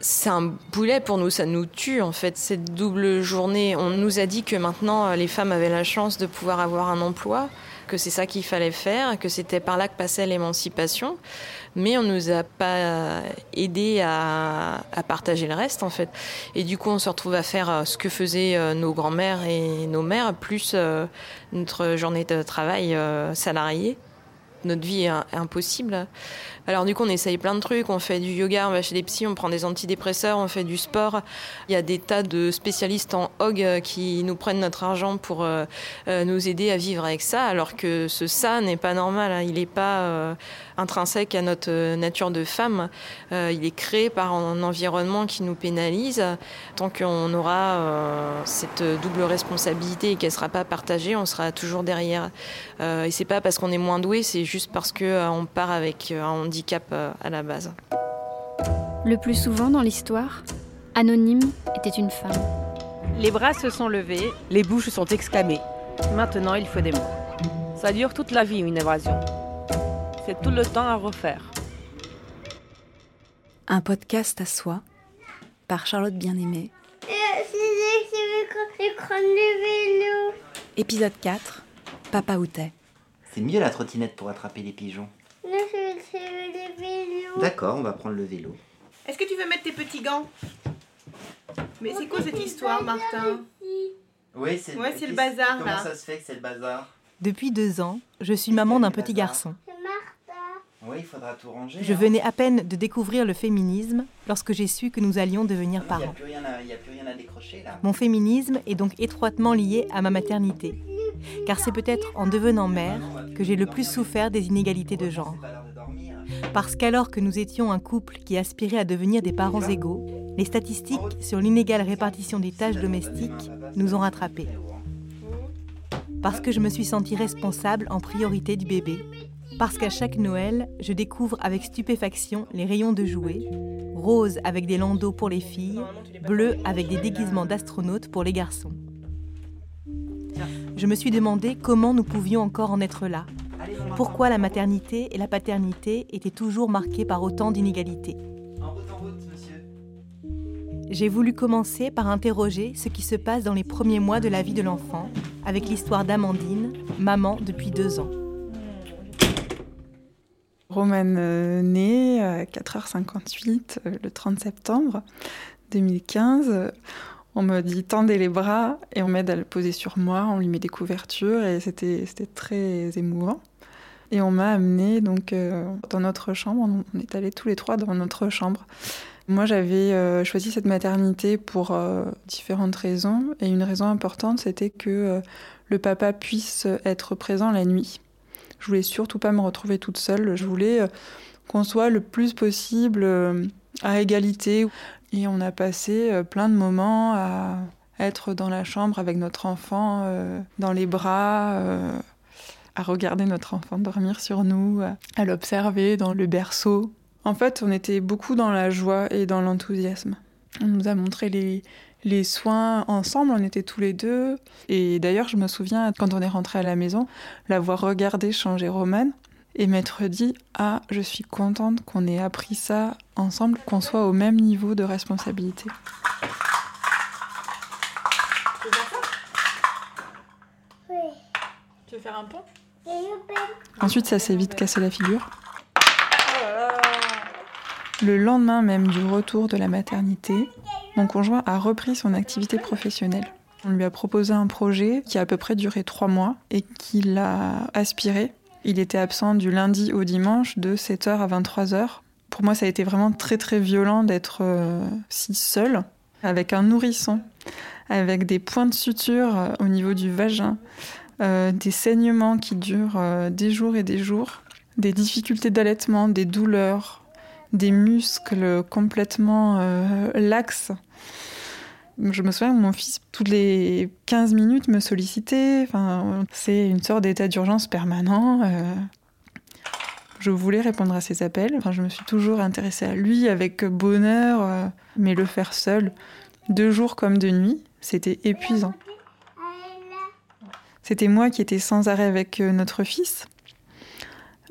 c'est un boulet pour nous, ça nous tue en fait, cette double journée. On nous a dit que maintenant les femmes avaient la chance de pouvoir avoir un emploi, que c'est ça qu'il fallait faire, que c'était par là que passait l'émancipation, mais on nous a pas aidé à, partager le reste en fait. Et du coup, on se retrouve à faire euh, ce que faisaient euh, nos grands-mères et nos mères, plus euh, notre journée de travail salariée notre vie est impossible. Alors du coup, on essaye plein de trucs. On fait du yoga, on va chez des psys, on prend des antidépresseurs, on fait du sport. Il y a des tas de spécialistes en hog euh, qui nous prennent notre argent pour euh, euh, nous aider à vivre avec ça, alors que ce ça n'est pas normal. Hein. Il n'est pas intrinsèque à notre nature de femme. il est créé par un environnement qui nous pénalise. Tant qu'on aura cette double responsabilité et qu'elle ne sera pas partagée, on sera toujours derrière. et c'est pas parce qu'on est moins doué, c'est juste parce qu'on part avec un handicap handicap euh, à la base. Le plus souvent dans l'histoire, Anonyme était une femme. Les bras se sont levés, les bouches sont exclamées. Maintenant, il faut des mots. Ça dure toute la vie, une évasion. C'est tout le temps à refaire. Un podcast à soi, par Charlotte Bien-Aimée. Épisode 4, Papa Outet. C'est mieux la trottinette pour attraper les pigeons. D'accord, on va prendre le vélo. Est-ce que tu veux mettre tes petits gants? Mais c'est quoi cette histoire, Martin? Oui, c'est ouais, le bazar. Comment ça se fait que c'est le bazar? Depuis deux ans, je suis maman d'un petit garçon. Oui, il faudra tout ranger. Je hein. venais à peine de découvrir le féminisme lorsque j'ai su que nous allions devenir parents. Il n'y a, plus rien à décrocher là. Mon féminisme est donc étroitement lié à ma maternité car c'est peut-être en devenant mère que j'ai le plus souffert des inégalités de genre. Parce qu'alors que nous étions un couple qui aspirait à devenir des parents égaux, les statistiques sur l'inégale répartition des tâches domestiques nous ont rattrapés. Parce que je me suis sentie responsable en priorité du bébé. Parce qu'à chaque Noël, je découvre avec stupéfaction les rayons de jouets, roses avec des landaux pour les filles, bleus avec des déguisements d'astronautes pour les garçons je me suis demandé comment nous pouvions encore en être là. Pourquoi la maternité et la paternité étaient toujours marquées par autant d'inégalités. J'ai voulu commencer par interroger ce qui se passe dans les premiers mois de la vie de l'enfant, avec l'histoire d'Amandine, maman depuis deux ans. Romane euh, née à 4h58 euh, le 30 septembre 2015. On me dit tendez les bras et on m'aide à le poser sur moi, on lui met des couvertures et c'était très émouvant. Et on m'a amené donc euh, dans notre chambre, on est allés tous les trois dans notre chambre. Moi j'avais euh, choisi cette maternité pour euh, différentes raisons et une raison importante c'était que le papa puisse être présent la nuit. Je voulais surtout pas me retrouver toute seule, je voulais qu'on soit le plus possible à égalité. Et on a passé euh, plein de moments à être dans la chambre avec notre enfant euh, dans les bras, euh, à regarder notre enfant dormir sur nous, à l'observer dans le berceau. En fait, on était beaucoup dans la joie et dans l'enthousiasme. On nous a montré les, soins ensemble, on était tous les deux. Et d'ailleurs, je me souviens, quand on est rentré à la maison, l'avoir regardé changer Romane et m'être dit Ah, je suis contente qu'on ait appris ça ensemble, qu'on soit au même niveau de responsabilité. Tu veux faire un pont? Ensuite, ça s'est vite cassé la figure. Le lendemain même du retour de la maternité, mon conjoint a repris son activité professionnelle. On lui a proposé un projet qui a à peu près duré trois mois et qu'il a aspiré il était absent du lundi au dimanche de 7h à 23h. Pour moi, ça a été vraiment très très violent d'être euh, si seule, avec un nourrisson, avec des points de suture euh, au niveau du vagin, euh, des saignements qui durent des jours et des jours, des difficultés d'allaitement, des douleurs, des muscles complètement laxes. Je me souviens mon fils, toutes les 15 minutes, me sollicitait. C'est une sorte d'état d'urgence permanent. Euh. Je voulais répondre à ses appels. Je me suis toujours intéressée à lui avec bonheur, euh, mais le faire seul, de jour comme de nuit, c'était épuisant. C'était moi qui étais sans arrêt avec euh, notre fils,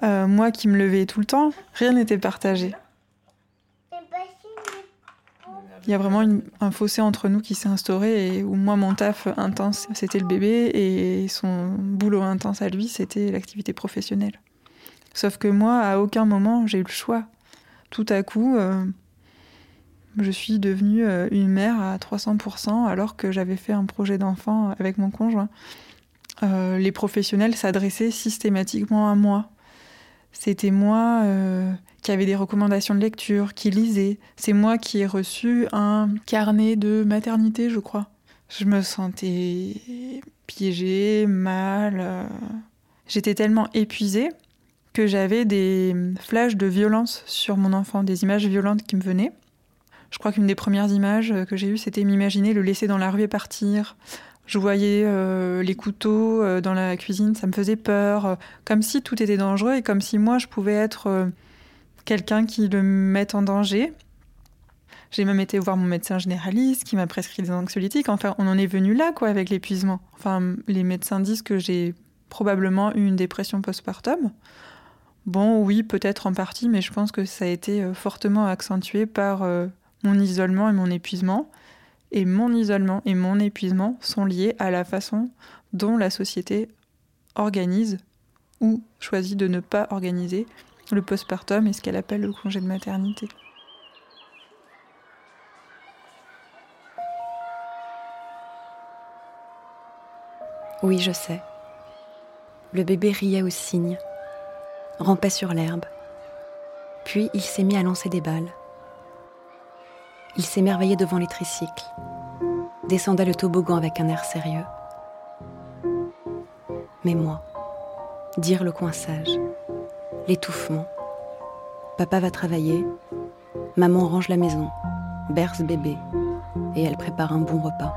moi qui me levais tout le temps. Rien n'était partagé. Il y a vraiment un fossé entre nous qui s'est instauré et où moi, mon taf intense, c'était le bébé et son boulot intense à lui, c'était l'activité professionnelle. Sauf que moi, à aucun moment, j'ai eu le choix. Tout à coup, euh, je suis devenue euh, une mère à 300% alors que j'avais fait un projet d'enfant avec mon conjoint. Euh, les professionnels s'adressaient systématiquement à moi. C'était moi qui avait des recommandations de lecture, qui lisait. C'est moi qui ai reçu un carnet de maternité, je crois. Je me sentais piégée, mal. euh. J'étais tellement épuisée que j'avais des flashs de violence sur mon enfant, des images violentes qui me venaient. Je crois qu'une des premières images que j'ai eues, c'était m'imaginer le laisser dans la rue et partir. Je voyais euh, les couteaux euh, dans la cuisine, ça me faisait peur, euh, comme si tout était dangereux et comme si moi je pouvais être euh, quelqu'un qui le mette en danger. J'ai même été voir mon médecin généraliste qui m'a prescrit des anxiolytiques. Enfin, on en est venu là, quoi, avec l'épuisement. Enfin, les médecins disent que j'ai probablement eu une dépression postpartum. Bon, oui, peut-être en partie, mais je pense que ça a été euh, fortement accentué par euh, mon isolement et mon épuisement. Et mon isolement et mon épuisement sont liés à la façon dont la société organise ou choisit de ne pas organiser le postpartum et ce qu'elle appelle le congé de maternité. Oui, je sais. Le bébé riait au cygne, rampait sur l'herbe. Puis il s'est mis à lancer des balles. Il s'émerveillait devant les tricycles, descendait le toboggan avec un air sérieux. Mais moi, dire le coinçage, l'étouffement. Papa va travailler, maman range la maison, berce bébé, et elle prépare un bon repas.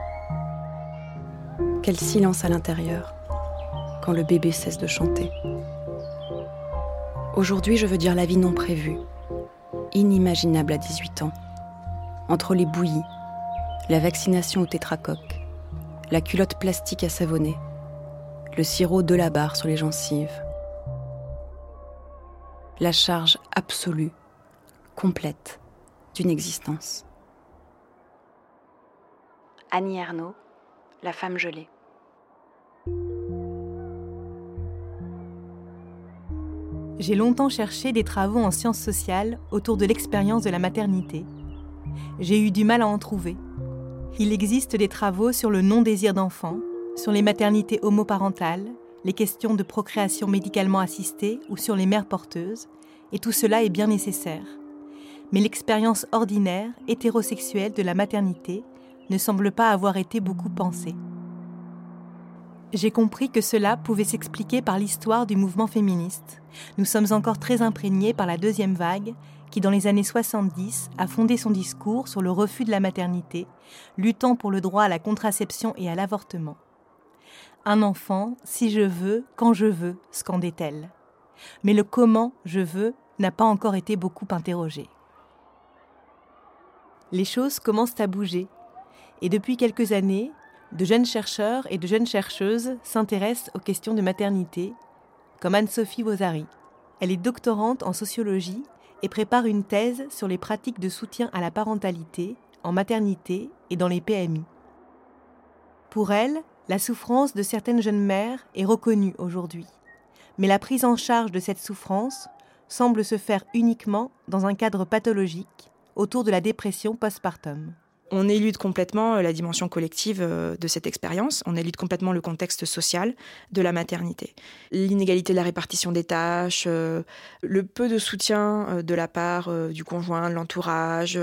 Quel silence à l'intérieur quand le bébé cesse de chanter. Aujourd'hui, je veux dire la vie non prévue, inimaginable à 18 ans, entre les bouillies, la vaccination au tétracoque, la culotte plastique à savonner, le sirop de la barre sur les gencives. La charge absolue, complète, d'une existence. Annie Ernaux, La femme gelée. J'ai longtemps cherché des travaux en sciences sociales autour de l'expérience de la maternité. J'ai eu du mal à en trouver. Il existe des travaux sur le non-désir d'enfant, sur les maternités homoparentales, les questions de procréation médicalement assistée ou sur les mères porteuses, et tout cela est bien nécessaire. Mais l'expérience ordinaire, hétérosexuelle de la maternité ne semble pas avoir été beaucoup pensée. J'ai compris que cela pouvait s'expliquer par l'histoire du mouvement féministe. Nous sommes encore très imprégnés par la deuxième vague qui, dans les années 70, a fondé son discours sur le refus de la maternité, luttant pour le droit à la contraception et à l'avortement. Un enfant, si je veux, quand je veux, scandait-elle. Mais le comment je veux n'a pas encore été beaucoup interrogé. Les choses commencent à bouger. Et depuis quelques années, de jeunes chercheurs et de jeunes chercheuses s'intéressent aux questions de maternité, comme Anne-Sophie Vosari. Elle est doctorante en sociologie et prépare une thèse sur les pratiques de soutien à la parentalité en maternité et dans les PMI. Pour elle, la souffrance de certaines jeunes mères est reconnue aujourd'hui, mais la prise en charge de cette souffrance semble se faire uniquement dans un cadre pathologique autour de la dépression postpartum. On élude complètement la dimension collective de cette expérience, on élude complètement le contexte social de la maternité. L'inégalité de la répartition des tâches, le peu de soutien de la part du conjoint, de l'entourage,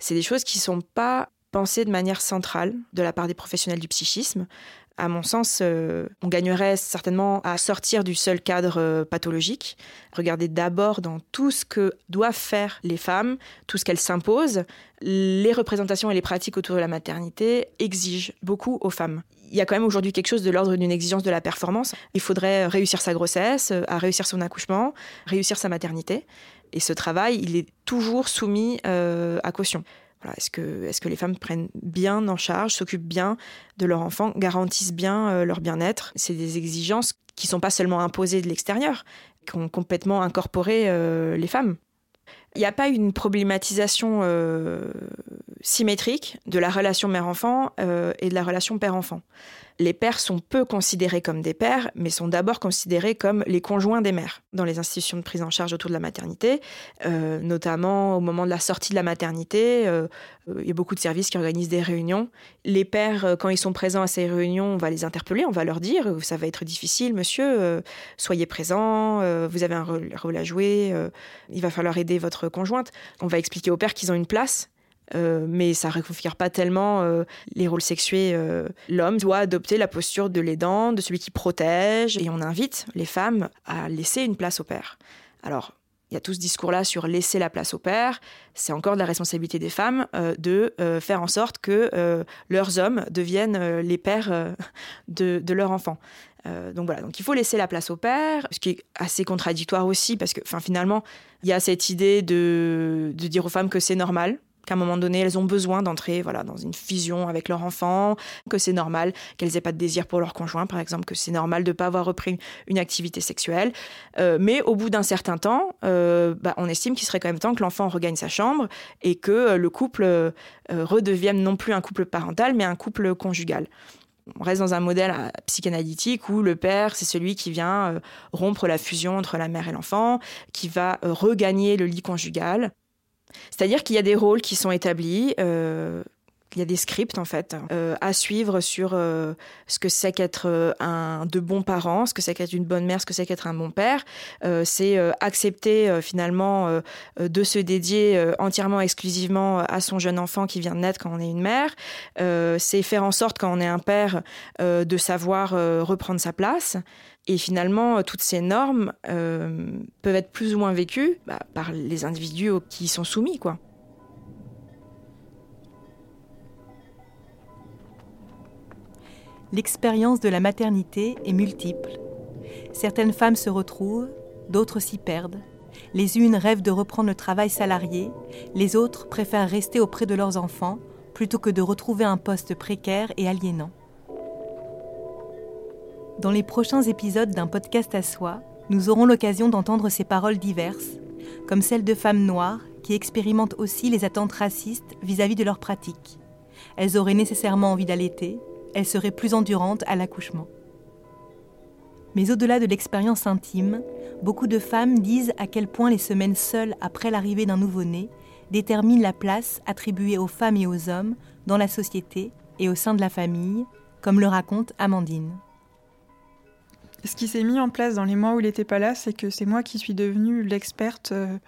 c'est des choses qui ne sont pas pensées de manière centrale de la part des professionnels du psychisme. À mon sens, on gagnerait certainement à sortir du seul cadre pathologique, regarder d'abord dans tout ce que doivent faire les femmes, tout ce qu'elles s'imposent. Les représentations et les pratiques autour de la maternité exigent beaucoup aux femmes. Il y a quand même aujourd'hui quelque chose de l'ordre d'une exigence de la performance. Il faudrait réussir sa grossesse, à réussir son accouchement, réussir sa maternité. Et ce travail, il est toujours soumis euh, à caution. Est-ce que, les femmes prennent bien en charge, s'occupent bien de leur enfant, garantissent bien euh, leur bien-être? C'est des exigences qui ne sont pas seulement imposées de l'extérieur, qui ont complètement incorporé euh, les femmes. Il n'y a pas une problématisation euh, symétrique de la relation mère-enfant et de la relation père-enfant. Les pères sont peu considérés comme des pères, mais sont d'abord considérés comme les conjoints des mères dans les institutions de prise en charge autour de la maternité, euh, notamment au moment de la sortie de la maternité. Euh, il y a beaucoup de services qui organisent des réunions. Les pères, euh, quand ils sont présents à ces réunions, on va les interpeller, on va leur dire euh, ça va être difficile, monsieur, euh, soyez présent, euh, vous avez un rôle à jouer, euh, il va falloir aider votre conjointe. On va expliquer aux pères qu'ils ont une place euh, mais ça ne reconfigure pas tellement euh, les rôles sexués. euh. L'homme doit adopter la posture de l'aidant, de celui qui protège, et on invite les femmes à laisser une place au père. Alors, il y a tout ce discours-là sur laisser la place au père. C'est encore de la responsabilité des femmes de faire en sorte que leurs hommes deviennent les pères de, leurs enfants. Donc voilà, donc il faut laisser la place au père, ce qui est assez contradictoire aussi, parce que finalement, il y a cette idée de dire aux femmes que c'est normal, qu'à un moment donné, elles ont besoin d'entrer voilà, dans une fusion avec leur enfant, que c'est normal qu'elles aient pas de désir pour leur conjoint, par exemple, que c'est normal de ne pas avoir repris une activité sexuelle. Euh, mais au bout d'un certain temps, euh, bah, on estime qu'il serait quand même temps que l'enfant regagne sa chambre et que euh, le couple redevienne non plus un couple parental, mais un couple conjugal. On reste dans un modèle psychanalytique où le père, c'est celui qui vient rompre la fusion entre la mère et l'enfant, qui va regagner le lit conjugal. C'est-à-dire qu'il y a des rôles qui sont établis, euh, il y a des scripts en fait euh, à suivre sur euh, ce que c'est qu'être un de bons parents, ce que c'est qu'être une bonne mère, ce que c'est qu'être un bon père. C'est accepter finalement de se dédier entièrement, exclusivement à son jeune enfant qui vient de naître quand on est une mère. C'est faire en sorte quand on est un père de savoir reprendre sa place. Et finalement, euh, toutes ces normes euh, peuvent être plus ou moins vécues bah, par les individus qui y sont soumis. L'expérience de la maternité est multiple. Certaines femmes se retrouvent, d'autres s'y perdent. Les unes rêvent de reprendre le travail salarié, les autres préfèrent rester auprès de leurs enfants plutôt que de retrouver un poste précaire et aliénant. Dans les prochains épisodes d'un podcast à soi, nous aurons l'occasion d'entendre ces paroles diverses, comme celles de femmes noires qui expérimentent aussi les attentes racistes vis-à-vis de leurs pratiques. Elles auraient nécessairement envie d'allaiter, elles seraient plus endurantes à l'accouchement. Mais au-delà de l'expérience intime, beaucoup de femmes disent à quel point les semaines seules après l'arrivée d'un nouveau-né déterminent la place attribuée aux femmes et aux hommes dans la société et au sein de la famille, comme le raconte Amandine. Ce qui s'est mis en place dans les mois où il n'était pas là, c'est que c'est moi qui suis devenue l'experte euh,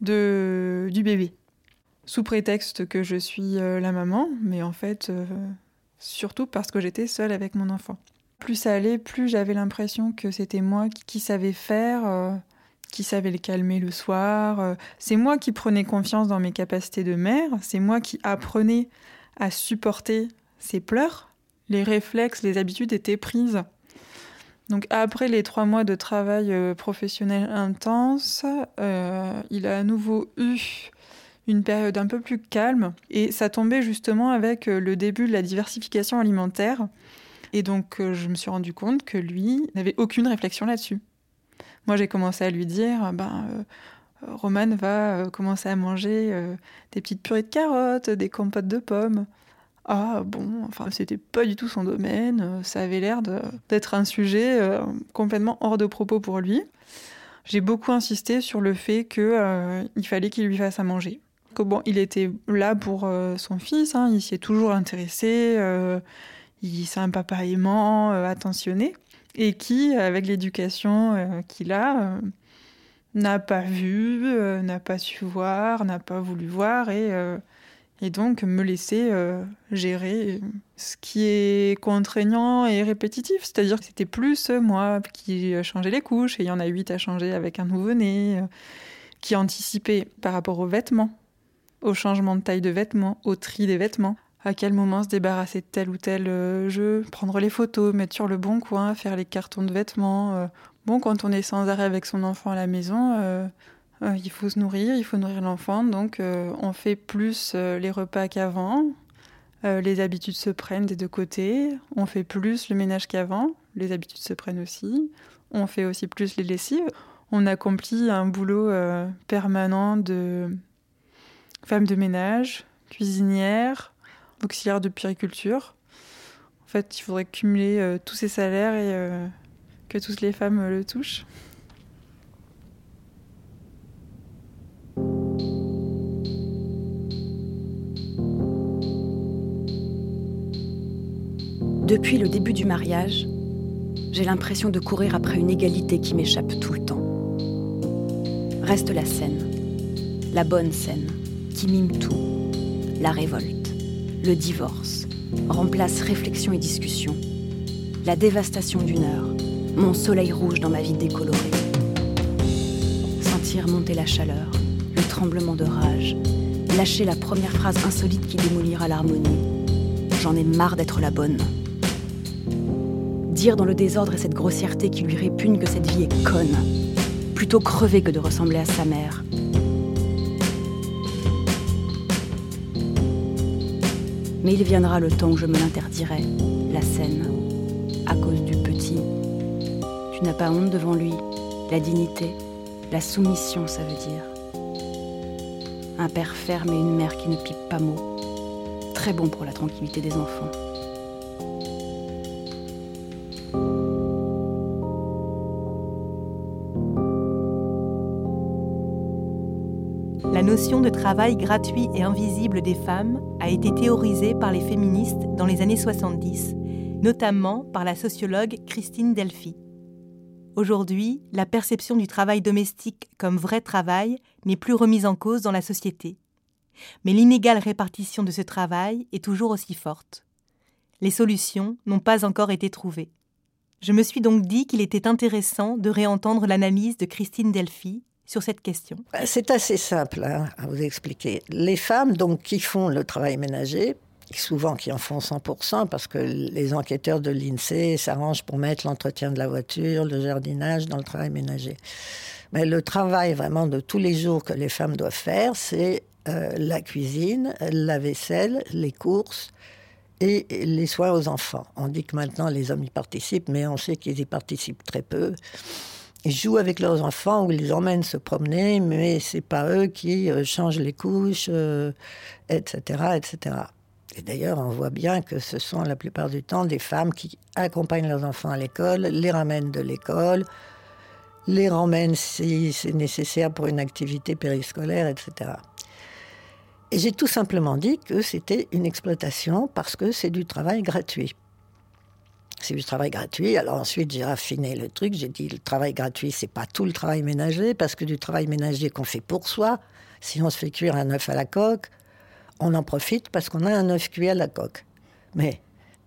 de, du bébé. Sous prétexte que je suis euh, la maman, mais en fait, euh, surtout parce que j'étais seule avec mon enfant. Plus ça allait, plus j'avais l'impression que c'était moi qui, savais faire, qui savais le calmer le soir. C'est moi qui prenais confiance dans mes capacités de mère, c'est moi qui apprenais à supporter ses pleurs. Les réflexes, les habitudes étaient prises. Donc après les trois mois de travail euh, professionnel intense, euh, il a à nouveau eu une période un peu plus calme et ça tombait justement avec euh, le début de la diversification alimentaire. Et donc je me suis rendu compte que lui n'avait aucune réflexion là-dessus. Moi j'ai commencé à lui dire, ben, euh, Roman va commencer à manger des petites purées de carottes, des compotes de pommes. Ah bon, enfin c'était pas du tout son domaine, euh, ça avait l'air d'être un sujet euh, complètement hors de propos pour lui. J'ai beaucoup insisté sur le fait que euh, il fallait qu'il lui fasse à manger. Que bon, il était là pour euh, son fils, hein, il s'y est toujours intéressé, il c'est un papa aimant, attentionné, et qui, avec l'éducation qu'il a, n'a pas vu, n'a pas su voir, n'a pas voulu voir, et et donc me laisser euh, gérer ce qui est contraignant et répétitif. C'est-à-dire que c'était plus euh, moi qui changeais les couches, et il y en a huit à changer avec un nouveau-né, euh, qui anticipait par rapport aux vêtements, au changement de taille de vêtements, au tri des vêtements. À quel moment se débarrasser de tel ou tel euh, jeu, prendre les photos, mettre sur le bon coin, faire les cartons de vêtements. euh. Bon, quand on est sans arrêt avec son enfant à la maison, euh, il faut se nourrir, il faut nourrir l'enfant, donc euh, on fait plus euh, les repas qu'avant. Les habitudes se prennent des deux côtés. On fait plus le ménage qu'avant. Les habitudes se prennent aussi. On fait aussi plus les lessives. on accomplit un boulot permanent de femme de ménage, cuisinière, auxiliaire de puriculture. En fait, il faudrait cumuler tous ces salaires et que toutes les femmes le touchent. Depuis le début du mariage, j'ai l'impression de courir après une égalité qui m'échappe tout le temps. Reste la scène, la bonne scène, qui mime tout, la révolte, le divorce, remplace réflexion et discussion, la dévastation d'une heure, mon soleil rouge dans ma vie décolorée. Sentir monter la chaleur, le tremblement de rage, lâcher la première phrase insolite qui démolira l'harmonie. J'en ai marre d'être la bonne. Dire dans le désordre et cette grossièreté qui lui répugne que cette vie est conne, plutôt crever que de ressembler à sa mère. Mais il viendra le temps où je me l'interdirai, la scène, à cause du petit. Tu n'as pas honte devant lui, la dignité, la soumission, ça veut dire. Un père ferme et une mère qui ne pipe pas mot. Très bon pour la tranquillité des enfants. Notion de travail gratuit et invisible des femmes a été théorisée par les féministes dans les années 70, notamment par la sociologue Christine Delphi. Aujourd'hui, la perception du travail domestique comme vrai travail n'est plus remise en cause dans la société. Mais l'inégale répartition de ce travail est toujours aussi forte. Les solutions n'ont pas encore été trouvées. Je me suis donc dit qu'il était intéressant de réentendre l'analyse de Christine Delphi sur cette question C'est assez simple hein, à vous expliquer. Les femmes donc qui font le travail ménager, souvent qui en font 100% parce que les enquêteurs de l'INSEE s'arrangent pour mettre l'entretien de la voiture, le jardinage dans le travail ménager. Mais le travail vraiment de tous les jours que les femmes doivent faire, c'est euh, la cuisine, la vaisselle, les courses et les soins aux enfants. On dit que maintenant les hommes y participent, mais on sait qu'ils y participent très peu. Ils jouent avec leurs enfants ou ils les emmènent se promener, mais c'est pas eux qui euh, changent les couches, etc., euh, etc. Et d'ailleurs, on voit bien que ce sont la plupart du temps des femmes qui accompagnent leurs enfants à l'école, les ramènent de l'école, les ramènent si c'est nécessaire pour une activité périscolaire, etc. Et j'ai tout simplement dit que c'était une exploitation parce que c'est du travail gratuit. C'est du travail gratuit. Alors ensuite, j'ai raffiné le truc. J'ai dit le travail gratuit, c'est pas tout le travail ménager, parce que du travail ménager qu'on fait pour soi, si on se fait cuire un œuf à la coque, on en profite parce qu'on a un œuf cuit à la coque. Mais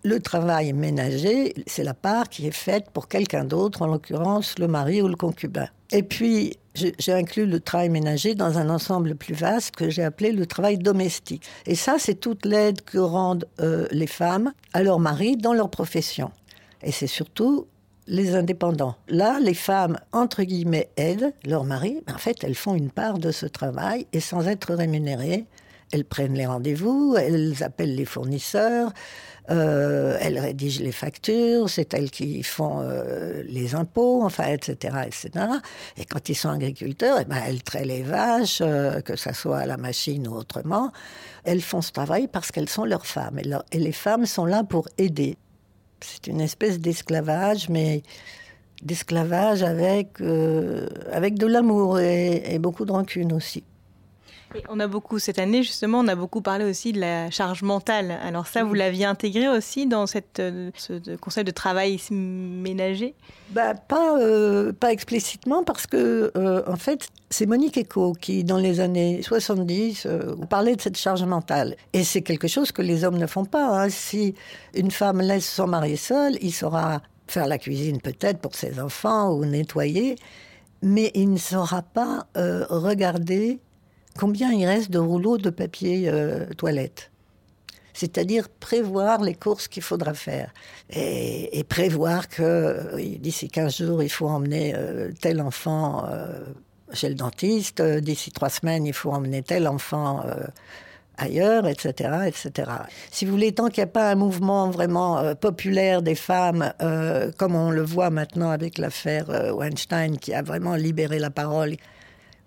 le travail ménager, c'est la part qui est faite pour quelqu'un d'autre, en l'occurrence le mari ou le concubin. Et puis, j'ai inclus le travail ménager dans un ensemble plus vaste que j'ai appelé le travail domestique. Et ça, c'est toute l'aide que rendent euh, les femmes à leur mari dans leur profession. Et c'est surtout les indépendants. Là, les femmes, entre guillemets, aident leur mari, mais en fait, elles font une part de ce travail et sans être rémunérées, elles prennent les rendez-vous, elles appellent les fournisseurs, euh, elles rédigent les factures, c'est elles qui font euh, les impôts, enfin, etc., etc. Et quand ils sont agriculteurs, eh ben, elles traient les vaches, euh, que ce soit à la machine ou autrement. Elles font ce travail parce qu'elles sont leurs femmes. Et, les femmes sont là pour aider. C'est une espèce d'esclavage, mais d'esclavage avec, avec de l'amour et beaucoup de rancune aussi on a beaucoup, cette année justement, on a beaucoup parlé aussi de la charge mentale. Alors ça, vous l'aviez intégré aussi dans cette, euh, ce concept de travail ménager? Bah, pas, euh, pas explicitement parce que, euh, en fait, c'est Monique Eco qui, dans les années 70, parlait de cette charge mentale. Et c'est quelque chose que les hommes ne font pas. Hein. Si une femme laisse son mari seul, il saura faire la cuisine peut-être pour ses enfants ou nettoyer, mais il ne saura pas regarder combien il reste de rouleaux de papier euh, toilette. C'est-à-dire prévoir les courses qu'il faudra faire. Et, prévoir que euh, d'ici 15 jours, il faut emmener euh, tel enfant chez le dentiste. D'ici trois semaines, il faut emmener tel enfant ailleurs, etc., etc. Si vous voulez, tant qu'il n'y a pas un mouvement vraiment populaire des femmes, comme on le voit maintenant avec l'affaire Weinstein, qui a vraiment libéré la parole,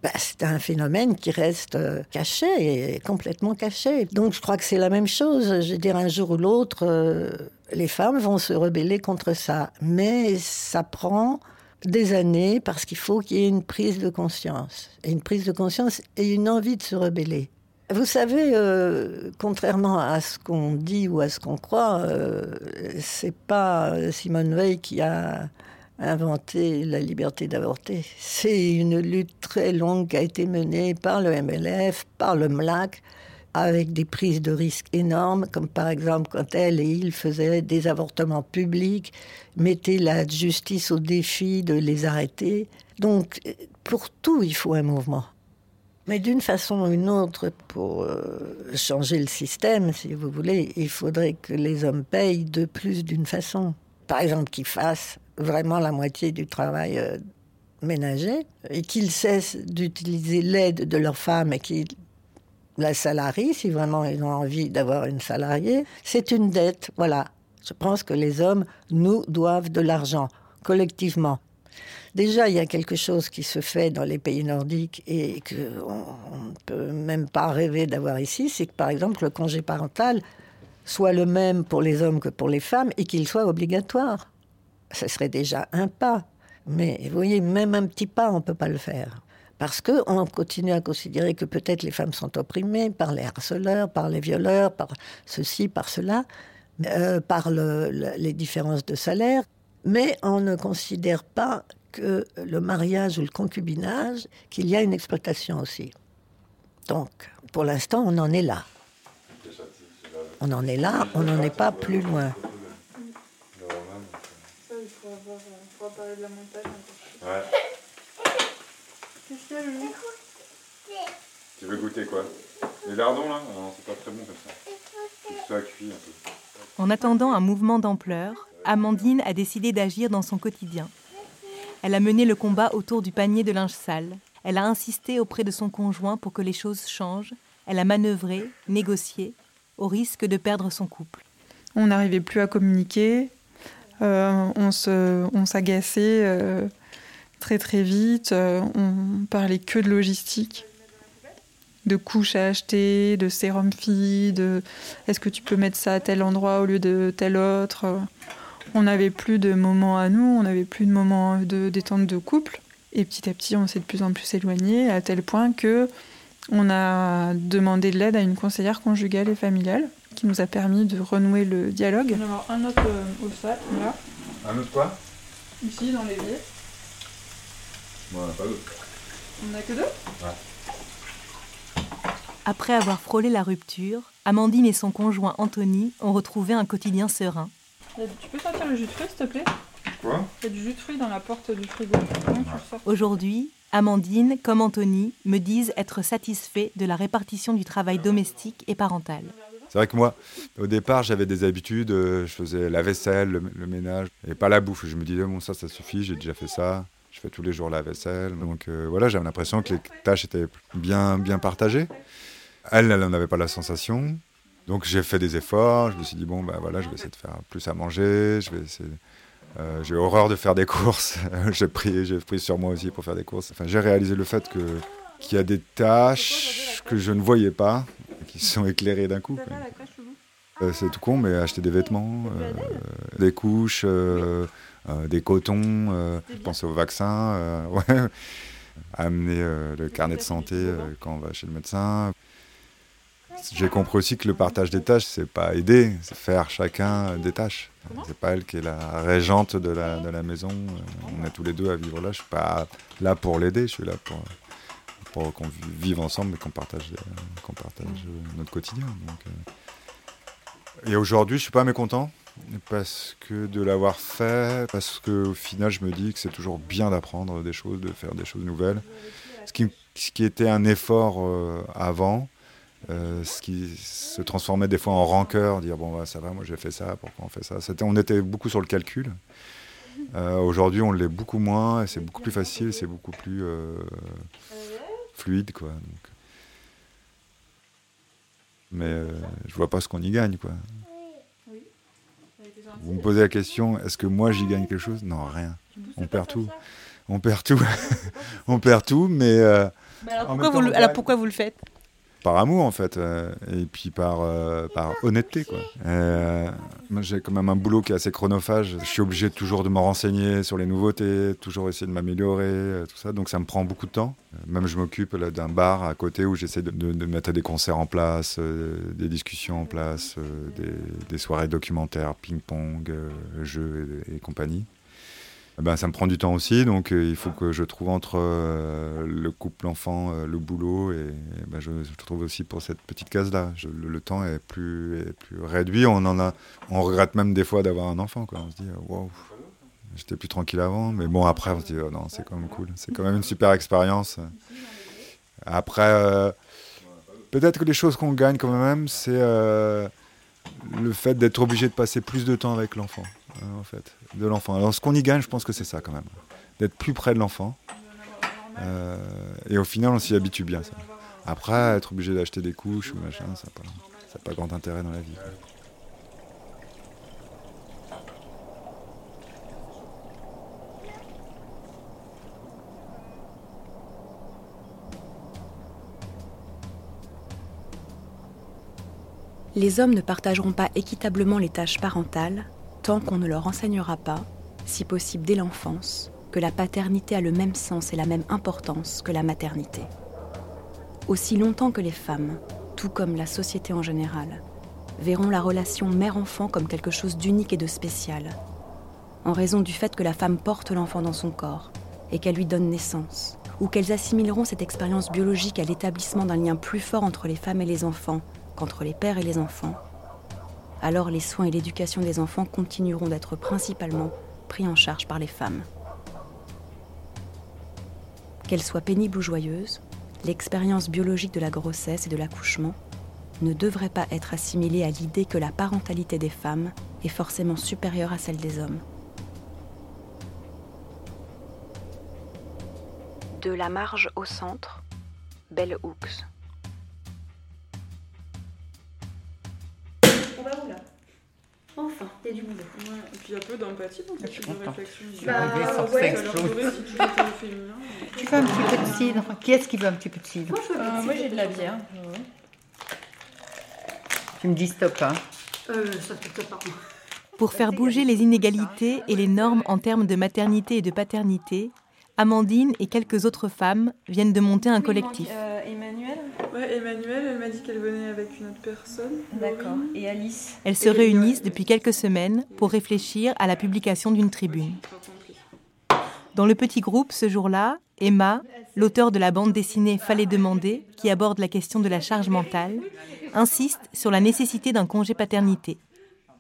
bah, c'est un phénomène qui reste euh, caché et complètement caché. Donc je crois que c'est la même chose. Je veux dire, un jour ou l'autre, euh, les femmes vont se rebeller contre ça. Mais ça prend des années parce qu'il faut qu'il y ait une prise de conscience. Et une prise de conscience et une envie de se rebeller. Vous savez, euh, contrairement à ce qu'on dit ou à ce qu'on croit, c'est pas Simone Veil qui a inventé la liberté d'avorter. C'est une lutte très longue qui a été menée par le MLF, par le MLAC, avec des prises de risques énormes, comme par exemple quand elle et il faisaient des avortements publics, mettaient la justice au défi de les arrêter. Donc, pour tout, il faut un mouvement. Mais d'une façon ou une autre, pour euh, changer le système, si vous voulez, il faudrait que les hommes payent de plus d'une façon. Par exemple, qu'ils fassent vraiment la moitié du travail euh, ménager et qu'ils cessent d'utiliser l'aide de leurs femmes et qu'ils la salarient, si vraiment ils ont envie d'avoir une salariée. C'est une dette, voilà. Je pense que les hommes nous doivent de l'argent, collectivement. Déjà, il y a quelque chose qui se fait dans les pays nordiques et qu'on ne peut même pas rêver d'avoir ici, c'est que par exemple le congé parental soit le même pour les hommes que pour les femmes et qu'il soit obligatoire. Ce serait déjà un pas. Mais vous voyez, même un petit pas, on ne peut pas le faire. Parce qu'on continue à considérer que peut-être les femmes sont opprimées par les harceleurs, par les violeurs, par ceci, par cela, euh, par le, le, les différences de salaire. Mais on ne considère pas que le mariage ou le concubinage, qu'il y a une exploitation aussi. Donc, pour l'instant, on en est là. On en est là, on n'en est pas plus loin. Ouais. Tu veux goûter quoi? Les lardons là? Non, c'est pas très bon comme ça. Il soit cuit un peu. En attendant un mouvement d'ampleur, Amandine a décidé d'agir dans son quotidien. Elle a mené le combat autour du panier de linge sale. Elle a insisté auprès de son conjoint pour que les choses changent. Elle a manœuvré, négocié, au risque de perdre son couple. On n'arrivait plus à communiquer. Euh, on, s'agaçait euh, très très vite. Euh, on parlait que de logistique, de couches à acheter, de sérum fille, de est-ce que tu peux mettre ça à tel endroit au lieu de tel autre. On n'avait plus de moments à nous, on n'avait plus de moments de détente de couple. Et petit à petit, on s'est de plus en plus éloigné, à tel point que on a demandé de l'aide à une conseillère conjugale et familiale qui nous a permis de renouer le dialogue. On va avoir un autre euh, olfat, là. Un autre quoi? Ici, dans l'évier. Bon, on n'a pas d'autre. On n'a que deux? Ouais. Après avoir frôlé la rupture, Amandine et son conjoint Anthony ont retrouvé un quotidien serein. Tu peux sortir le jus de fruits, s'il te plaît? Quoi? Il y a du jus de fruits dans la porte du frigo. Comment tu le sors? Aujourd'hui, Amandine, comme Anthony, me disent être satisfaits de la répartition du travail domestique et parental. C'est vrai que moi, au départ, j'avais des habitudes. euh, Je faisais la vaisselle, le, ménage, et pas la bouffe. Je me disais, bon, ça, ça suffit, j'ai déjà fait ça. Je fais tous les jours la vaisselle. Donc euh, voilà, j'avais l'impression que les tâches étaient bien, bien partagées. Elle, elle n'en avait pas la sensation. Donc j'ai fait des efforts. Je me suis dit, bon, bah voilà, je vais essayer de faire plus à manger. Je vais. Euh, j'ai horreur de faire des courses. j'ai pris, pris sur moi aussi pour faire des courses. Enfin, j'ai réalisé le fait que qu'il y a des tâches que je ne voyais pas, qui sont éclairées d'un coup. Euh, c'est tout con, mais acheter des vêtements, euh, des couches, euh, des cotons, euh, je pense au vaccin, ouais. amener le carnet de santé quand on va chez le médecin. J'ai compris aussi que le partage des tâches, c'est pas aider, c'est faire chacun des tâches. C'est pas elle qui est la régente de la, de la maison. On est tous les deux à vivre là. Je suis pas là pour l'aider, je suis là pour, pour qu'on vive ensemble et qu'on partage, euh, qu'on partage euh, notre quotidien. Donc, euh. Et aujourd'hui, je suis pas mécontent parce que de l'avoir fait, parce qu'au final, je me dis que c'est toujours bien d'apprendre des choses, de faire des choses nouvelles. Ce qui, ce qui était un effort euh, avant, euh, ce qui se transformait des fois en rancœur, dire bon, bah, ça va, moi j'ai fait ça, pourquoi on fait ça? On était beaucoup sur le calcul. Euh, aujourd'hui, on l'est beaucoup moins, et c'est beaucoup plus facile, c'est beaucoup plus euh, fluide. Quoi, donc. mais euh, je vois pas ce qu'on y gagne, quoi. Vous me posez la question, est-ce que moi j'y gagne quelque chose? Non, rien. On perd tout. On perd tout. on perd tout, mais. euh, alors, pourquoi vous, alors pourquoi vous le faites? Par amour en fait euh, et puis par euh, par honnêteté quoi. Euh, j'ai quand même un boulot qui est assez chronophage. Je suis obligé toujours de me renseigner sur les nouveautés, toujours essayer de m'améliorer, tout ça. Donc ça me prend beaucoup de temps. Même je m'occupe d'un bar à côté où j'essaie de, mettre des concerts en place, des discussions en place, des, soirées documentaires, ping-pong, jeux et, et compagnie. Eh Ben, ça me prend du temps aussi, donc euh, il faut que je trouve entre euh, le couple, l'enfant, euh, le boulot, et, ben, je, trouve aussi pour cette petite case-là. Le, temps est plus, est plus réduit. On en a, on regrette même des fois d'avoir un enfant. On se dit, waouh, j'étais plus tranquille avant, mais bon après on se dit, oh non, c'est quand même cool. C'est quand même une super expérience. Après, peut-être que les choses qu'on gagne quand même, c'est le fait d'être obligé de passer plus de temps avec l'enfant, en fait, de l'enfant. Alors ce qu'on y gagne, je pense que c'est ça quand même, d'être plus près de l'enfant. Euh, et au final, on s'y habitue bien. Ça. Après, être obligé d'acheter des couches ou machin, ça n'a pas, pas grand intérêt dans la vie. Les hommes ne partageront pas équitablement les tâches parentales tant qu'on ne leur enseignera pas, si possible dès l'enfance, que la paternité a le même sens et la même importance que la maternité. Aussi longtemps que les femmes, tout comme la société en général, verront la relation mère-enfant comme quelque chose d'unique et de spécial, en raison du fait que la femme porte l'enfant dans son corps et qu'elle lui donne naissance, ou qu'elles assimileront cette expérience biologique à l'établissement d'un lien plus fort entre les femmes et les enfants qu'entre les pères et les enfants, alors les soins et l'éducation des enfants continueront d'être principalement pris en charge par les femmes. Qu'elle soit pénible ou joyeuse, l'expérience biologique de la grossesse et de l'accouchement ne devrait pas être assimilée à l'idée que la parentalité des femmes est forcément supérieure à celle des hommes. De la marge au centre, Belle Hooks. Il y a du boulot. et puis il y a peu d'empathie dans cette de réflexion. Bah, ouais. Tu veux un petit peu de cidre? Qui est-ce qui veut un petit peu de cidre? Moi, je veux un petit Moi j'ai de la bière. Tu me dis stop, hein Euh, ça. Pour faire bouger les inégalités et les normes en termes de maternité et de paternité, Amandine et quelques autres femmes viennent de monter un collectif. Emmanuel Ouais, Emmanuel, elle m'a dit qu'elle venait avec une autre personne. D'accord. Et Alice Elles se réunissent depuis quelques semaines pour réfléchir à la publication d'une tribune. Dans le petit groupe, ce jour-là, Emma, l'auteur de la bande dessinée Fallait demander, qui aborde la question de la charge mentale, insiste sur la nécessité d'un congé paternité,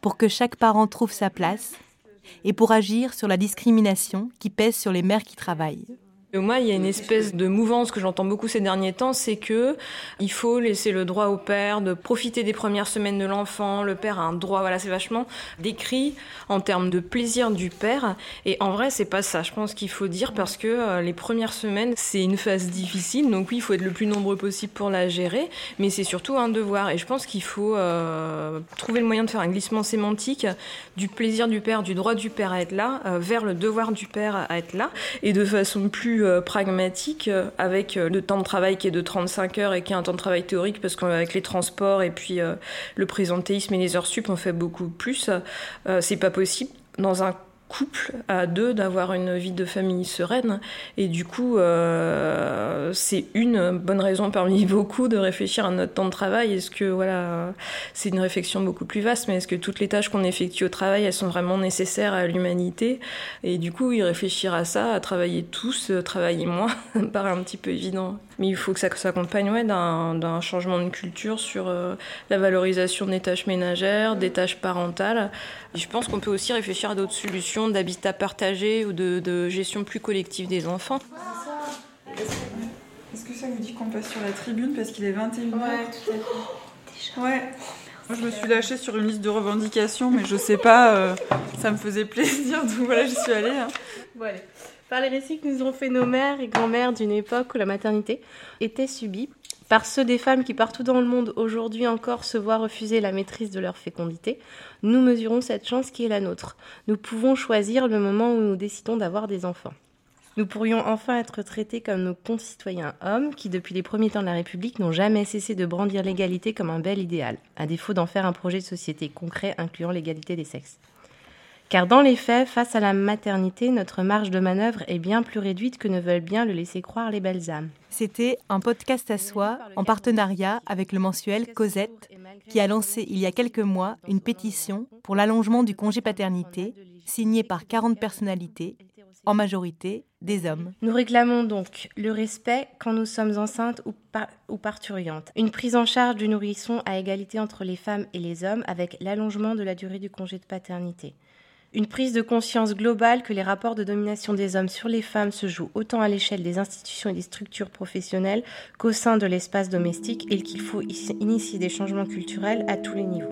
pour que chaque parent trouve sa place et pour agir sur la discrimination qui pèse sur les mères qui travaillent. Euh, Moi, il y a une espèce de mouvance que j'entends beaucoup ces derniers temps, c'est que il faut laisser le droit au père de profiter des premières semaines de l'enfant. Le père a un droit, voilà, c'est vachement décrit en termes de plaisir du père. Et en vrai, c'est pas ça. Je pense qu'il faut dire parce que euh, les premières semaines, c'est une phase difficile. Donc oui, il faut être le plus nombreux possible pour la gérer, mais c'est surtout un devoir. Et je pense qu'il faut euh, trouver le moyen de faire un glissement sémantique du plaisir du père, du droit du père à être là, euh, vers le devoir du père à être là, et de façon plus euh, pragmatique, euh, avec euh, le temps de travail qui est de 35 heures et qui est un temps de travail théorique, parce qu'avec les transports et puis le présentéisme et les heures sup, on fait beaucoup plus. C'est pas possible dans un couple à deux d'avoir une vie de famille sereine. Et du coup euh, c'est une bonne raison parmi beaucoup de réfléchir à notre temps de travail. Est-ce que voilà c'est une réflexion beaucoup plus vaste mais est-ce que toutes les tâches qu'on effectue au travail elles sont vraiment nécessaires à l'humanité? Et du coup y réfléchir à ça à travailler tous euh, travailler moins paraît un petit peu évident mais il faut que ça s'accompagne ouais, d'un changement de culture sur euh, la valorisation des tâches ménagères, des tâches parentales. Et je pense qu'on peut aussi réfléchir à d'autres solutions d'habitat partagé ou de, de gestion plus collective des enfants. Est-ce que ça vous dit qu'on passe sur la tribune parce qu'il est 21h Ouais, tout à fait. Ouais. Moi, je me suis lâchée sur une liste de revendications, mais je sais pas, euh, ça me faisait plaisir, donc voilà, j'y suis allée. hein. Bon, allez. Par les récits que nous ont fait nos mères et grand-mères d'une époque où la maternité était subie, par ceux des femmes qui partout dans le monde aujourd'hui encore se voient refuser la maîtrise de leur fécondité, nous mesurons cette chance qui est la nôtre. Nous pouvons choisir le moment où nous décidons d'avoir des enfants. Nous pourrions enfin être traités comme nos concitoyens hommes qui, depuis les premiers temps de la République, n'ont jamais cessé de brandir l'égalité comme un bel idéal, à défaut d'en faire un projet de société concret incluant l'égalité des sexes. Car dans les faits, face à la maternité, notre marge de manœuvre est bien plus réduite que ne veulent bien le laisser croire les belles âmes. C'était un podcast à soi en partenariat avec le mensuel Cosette, qui a lancé il y a quelques mois une pétition pour l'allongement du congé paternité, signée par 40 personnalités, en majorité des hommes. Nous réclamons donc le respect quand nous sommes enceintes ou, ou parturiantes, une prise en charge du nourrisson à égalité entre les femmes et les hommes avec l'allongement de la durée du congé de paternité. Une prise de conscience globale que les rapports de domination des hommes sur les femmes se jouent autant à l'échelle des institutions et des structures professionnelles qu'au sein de l'espace domestique et qu'il faut initier des changements culturels à tous les niveaux.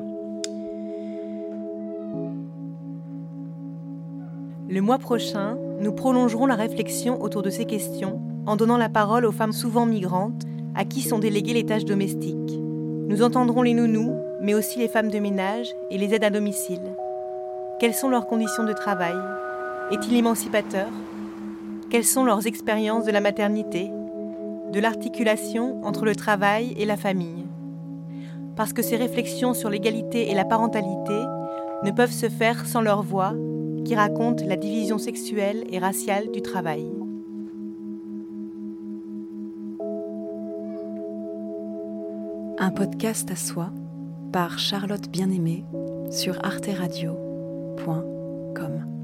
Le mois prochain, nous prolongerons la réflexion autour de ces questions en donnant la parole aux femmes souvent migrantes à qui sont déléguées les tâches domestiques. Nous entendrons les nounous, mais aussi les femmes de ménage et les aides à domicile. Quelles sont leurs conditions de travail? Est-il émancipateur? Quelles sont leurs expériences de la maternité? De l'articulation entre le travail et la famille? Parce que ces réflexions sur l'égalité et la parentalité ne peuvent se faire sans leur voix qui raconte la division sexuelle et raciale du travail. Un podcast à soi par Charlotte Bien-Aimée sur arteradio.com.